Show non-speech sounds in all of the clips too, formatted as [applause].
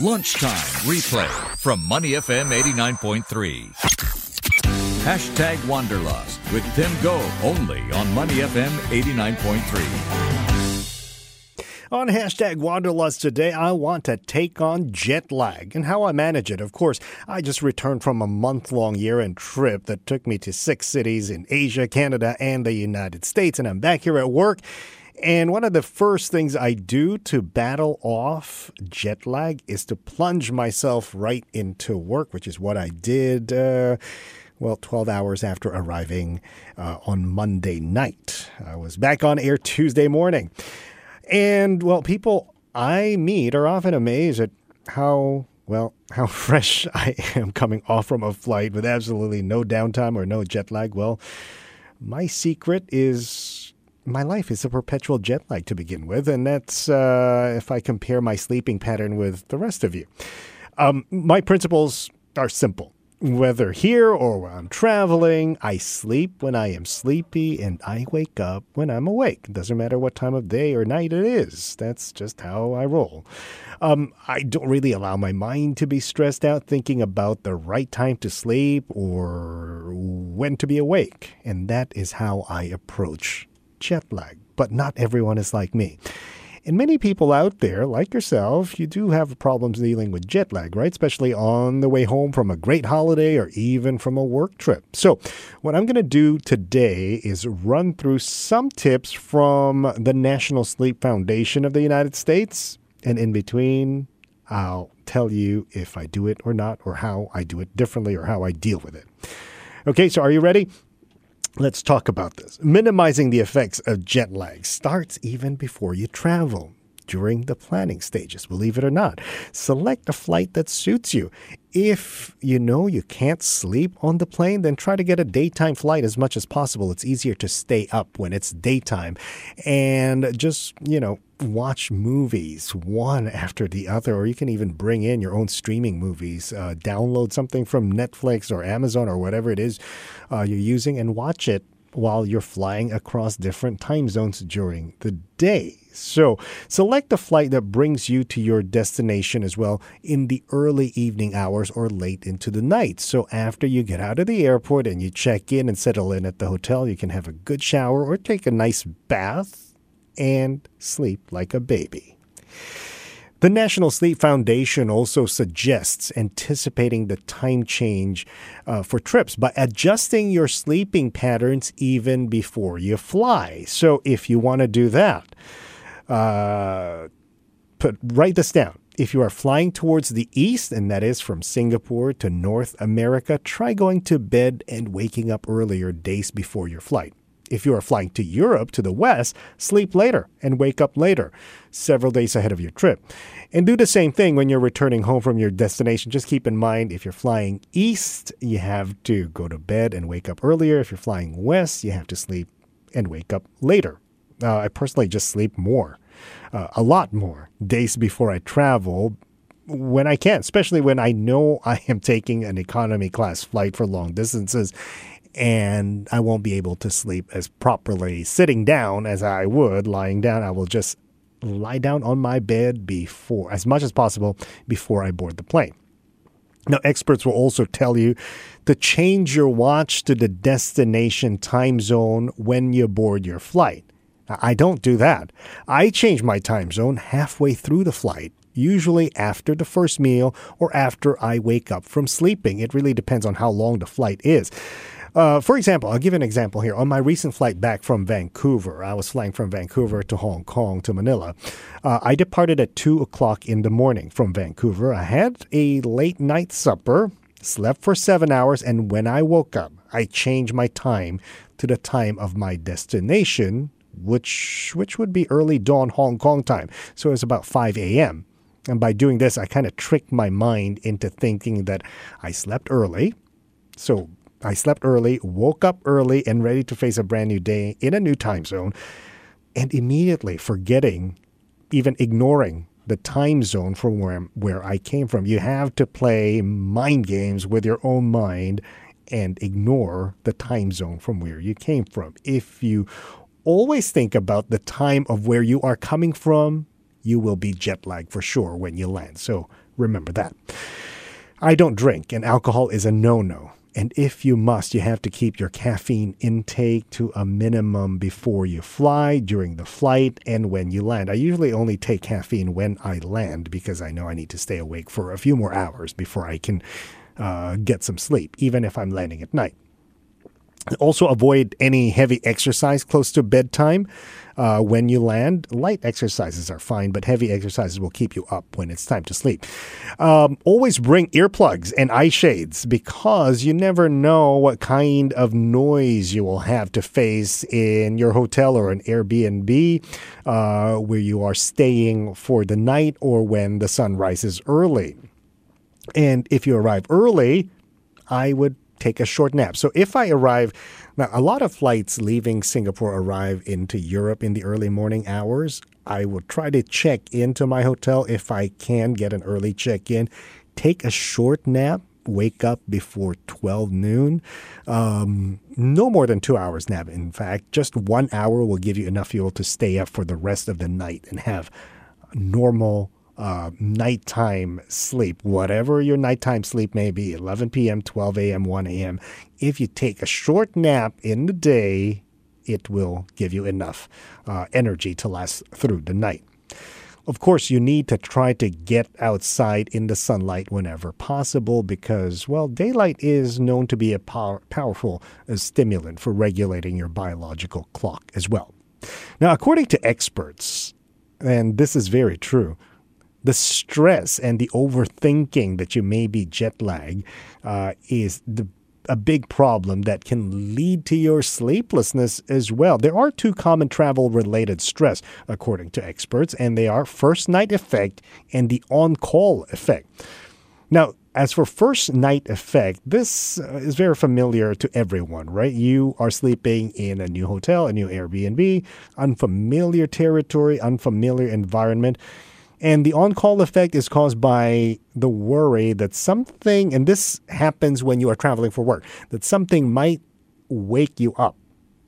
Lunchtime replay from Money FM 89.3. Hashtag Wanderlust with Tim Go only on Money FM 89.3. On hashtag Wanderlust today, I want to take on jet lag and how I manage it. Of course, I just returned from a month long year end trip that took me to six cities in Asia, Canada, and the United States, and I'm back here at work. And one of the first things I do to battle off jet lag is to plunge myself right into work, which is what I did. Uh, well, 12 hours after arriving uh, on Monday night. I was back on air Tuesday morning. And, well, people I meet are often amazed at how, well, how [laughs] fresh I am coming off from a flight with absolutely no downtime or no jet lag. Well, my secret is my life is a perpetual jet lag to begin with, and that's uh, if I compare my sleeping pattern with the rest of you. Um, my principles are simple. Whether here or while I'm traveling, I sleep when I am sleepy and I wake up when I'm awake. It doesn't matter what time of day or night it is. That's just how I roll. Um, I don't really allow my mind to be stressed out thinking about the right time to sleep or when to be awake. And that is how I approach jet lag. But not everyone is like me. And many people out there, like yourself, you do have problems dealing with jet lag, right? Especially on the way home from a great holiday or even from a work trip. So, what I'm going to do today is run through some tips from the National Sleep Foundation of the United States. And in between, I'll tell you if I do it or not, or how I do it differently, or how I deal with it. Okay, so are you ready? Let's talk about this. Minimizing the effects of jet lag starts even before you travel. During the planning stages, believe it or not, select a flight that suits you. If you know you can't sleep on the plane, then try to get a daytime flight as much as possible. It's easier to stay up when it's daytime. And just, you know, watch movies one after the other, or you can even bring in your own streaming movies. Uh, download something from Netflix or Amazon or whatever it is uh, you're using and watch it while you're flying across different time zones during the day. So, select a flight that brings you to your destination as well in the early evening hours or late into the night. So, after you get out of the airport and you check in and settle in at the hotel, you can have a good shower or take a nice bath and sleep like a baby. The National Sleep Foundation also suggests anticipating the time change uh, for trips by adjusting your sleeping patterns even before you fly. So, if you want to do that, uh, put write this down. If you are flying towards the east, and that is from Singapore to North America, try going to bed and waking up earlier days before your flight. If you are flying to Europe to the west, sleep later and wake up later, several days ahead of your trip. And do the same thing when you're returning home from your destination. Just keep in mind if you're flying east, you have to go to bed and wake up earlier. If you're flying west, you have to sleep and wake up later. Uh, I personally just sleep more, uh, a lot more days before I travel when I can, especially when I know I am taking an economy class flight for long distances and I won't be able to sleep as properly sitting down as I would lying down. I will just lie down on my bed before, as much as possible, before I board the plane. Now, experts will also tell you to change your watch to the destination time zone when you board your flight. I don't do that. I change my time zone halfway through the flight, usually after the first meal or after I wake up from sleeping. It really depends on how long the flight is. Uh, for example, I'll give an example here. On my recent flight back from Vancouver, I was flying from Vancouver to Hong Kong to Manila. Uh, I departed at 2 o'clock in the morning from Vancouver. I had a late night supper, slept for seven hours, and when I woke up, I changed my time to the time of my destination, which which would be early dawn Hong Kong time. So it was about 5 a.m. And by doing this, I kind of tricked my mind into thinking that I slept early. So I slept early, woke up early, and ready to face a brand new day in a new time zone, and immediately forgetting, even ignoring the time zone from where, where I came from. You have to play mind games with your own mind and ignore the time zone from where you came from. If you always think about the time of where you are coming from you will be jet lagged for sure when you land. So remember that. I don't drink, and alcohol is a no no. And if you must, you have to keep your caffeine intake to a minimum before you fly, during the flight, and when you land. I usually only take caffeine when I land because I know I need to stay awake for a few more hours before I can uh, get some sleep, even if I'm landing at night. Also, avoid any heavy exercise close to bedtime uh, when you land. Light exercises are fine, but heavy exercises will keep you up when it's time to sleep. Um, always bring earplugs and eye shades because you never know what kind of noise you will have to face in your hotel or an Airbnb uh, where you are staying for the night or when the sun rises early. And if you arrive early, I would take a short nap. So if I arrive, now a lot of flights leaving Singapore arrive into Europe in the early morning hours. I will try to check into my hotel if I can get an early check in, take a short nap, wake up before 12 noon. Um, no more than two hours nap, in fact. Just one hour will give you enough fuel to stay up for the rest of the night and have normal uh, nighttime sleep, whatever your nighttime sleep may be 11 p.m., 12 a.m., 1 a.m. If you take a short nap in the day, it will give you enough uh, energy to last through the night. Of course, you need to try to get outside in the sunlight whenever possible because, well, daylight is known to be a power, powerful uh, stimulant for regulating your biological clock as well. Now, according to experts, and this is very true, the stress and the overthinking that you may be jet lag uh, is the a big problem that can lead to your sleeplessness as well. There are two common travel related stress, according to experts, and they are first night effect and the on call effect. Now, as for first night effect, this uh, is very familiar to everyone, right? You are sleeping in a new hotel, a new Airbnb, unfamiliar territory, unfamiliar environment. And the on call effect is caused by the worry that something, and this happens when you are traveling for work, that something might wake you up,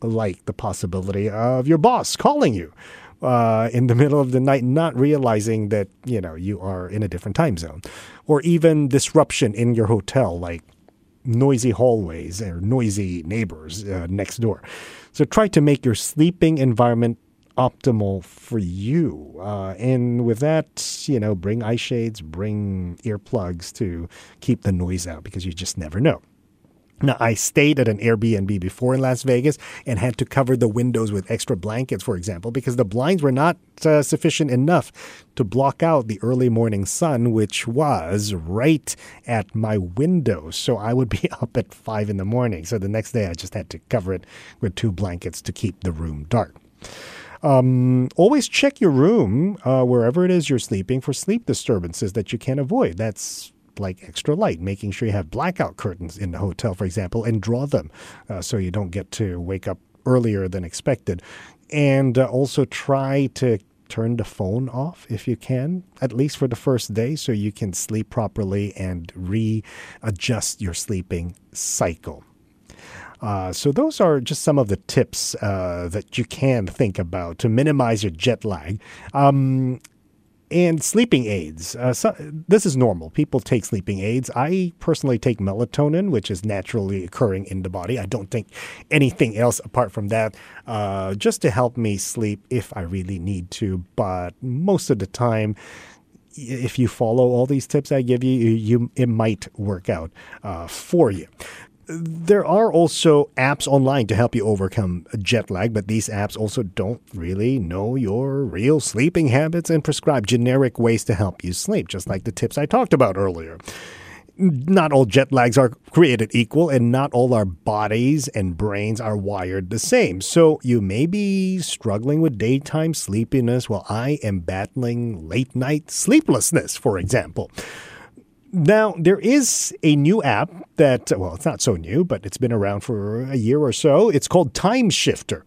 like the possibility of your boss calling you uh, in the middle of the night, not realizing that, you know, you are in a different time zone, or even disruption in your hotel, like noisy hallways or noisy neighbors uh, next door. So try to make your sleeping environment optimal for you. Uh, and with that, you know, bring eye shades, bring earplugs to keep the noise out because you just never know. Now, I stayed at an Airbnb before in Las Vegas and had to cover the windows with extra blankets, for example, because the blinds were not uh, sufficient enough to block out the early morning sun, which was right at my window. So I would be [laughs] up at five in the morning. So the next day, I just had to cover it with two blankets to keep the room dark. Um, always check your room, uh, wherever it is you're sleeping, for sleep disturbances that you can't avoid. That's like extra light, making sure you have blackout curtains in the hotel, for example, and draw them uh, so you don't get to wake up earlier than expected. And uh, also try to turn the phone off if you can, at least for the first day, so you can sleep properly and readjust your sleeping cycle. Uh, so those are just some of the tips uh, that you can think about to minimize your jet lag. Um, and sleeping aids. Uh, so, this is normal. People take sleeping aids. I personally take melatonin, which is naturally occurring in the body. I don't think anything else apart from that, uh, just to help me sleep if I really need to. But most of the time, if you follow all these tips I give you, you it might work out uh, for you there are also apps online to help you overcome jet lag, but these apps also don't really know your real sleeping habits and prescribe generic ways to help you sleep, just like the tips I talked about earlier. Not all jet lags are created equal, and not all our bodies and brains are wired the same. So, you may be struggling with daytime sleepiness while I am battling late night sleeplessness, for example. Now, there is a new app that, well, it's not so new, but it's been around for a year or so. It's called Timeshifter.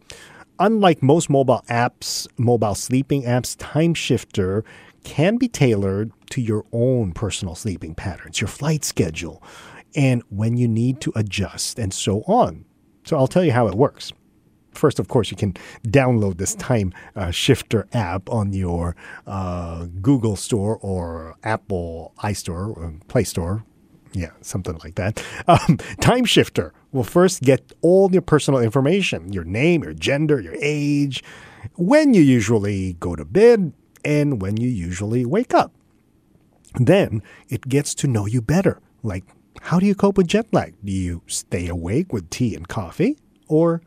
Unlike most mobile apps, mobile sleeping apps, Timeshifter can be tailored to your own personal sleeping patterns, your flight schedule, and when you need to adjust, and so on. So I'll tell you how it works. First, of course, you can download this Time uh, Shifter app on your uh, Google Store or Apple iStore, or Play Store. Yeah, something like that. [laughs] Um, Timeshifter will first get all your personal information your name, your gender, your age, when you usually go to bed, and when you usually wake up. Then it gets to know you better. Like, how do you cope with jet lag? Do you stay awake with tea and coffee? Or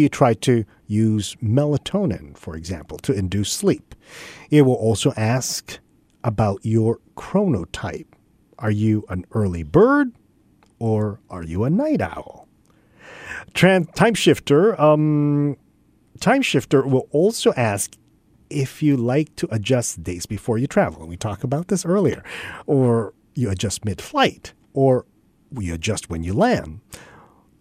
you try to use melatonin, for example, to induce sleep? It will also ask about your chronotype. Are you an early bird or are you a night owl? Trans- Timeshifter, um, Timeshifter will also ask if you like to adjust days before you travel. And we talked about this earlier. Or you adjust mid flight, or you adjust when you land.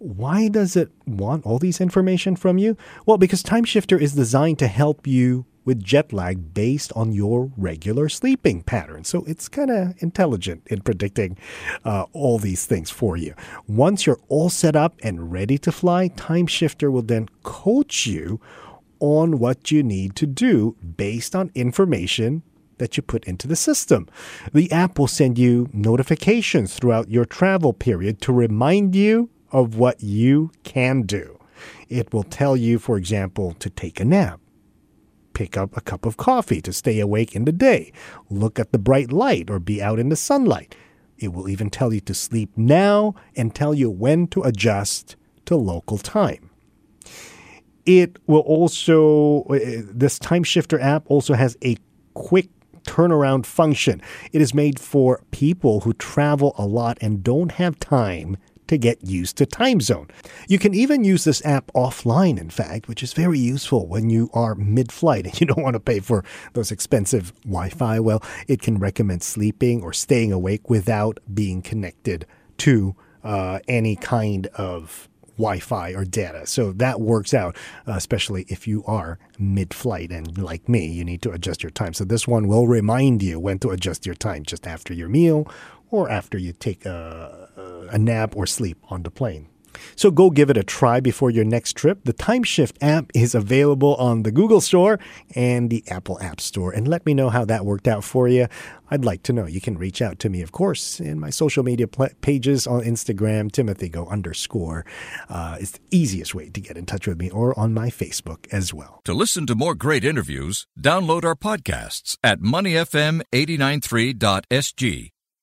Why does it want all these information from you? Well, because Timeshifter is designed to help you with jet lag based on your regular sleeping pattern. So it's kind of intelligent in predicting uh, all these things for you. Once you're all set up and ready to fly, Timeshifter will then coach you on what you need to do based on information that you put into the system. The app will send you notifications throughout your travel period to remind you of what you can do. It will tell you, for example, to take a nap, pick up a cup of coffee to stay awake in the day, look at the bright light, or be out in the sunlight. It will even tell you to sleep now and tell you when to adjust to local time. It will also, uh, this Timeshifter app also has a quick turnaround function. It is made for people who travel a lot and don't have time to get used to time zone. You can even use this app offline, in fact, which is very useful when you are mid flight and you don't want to pay for those expensive Wi Fi. Well, it can recommend sleeping or staying awake without being connected to uh, any kind of Wi Fi or data. So that works out, uh, especially if you are mid flight. And like me, you need to adjust your time. So this one will remind you when to adjust your time just after your meal or after you take a, a nap or sleep on the plane. So go give it a try before your next trip. The TimeShift app is available on the Google Store and the Apple App Store. And let me know how that worked out for you. I'd like to know. You can reach out to me, of course, in my social media pl- pages on Instagram, Timothy Go underscore. Uh, it's the easiest way to get in touch with me or on my Facebook as well. To listen to more great interviews, download our podcasts at moneyfm893.sg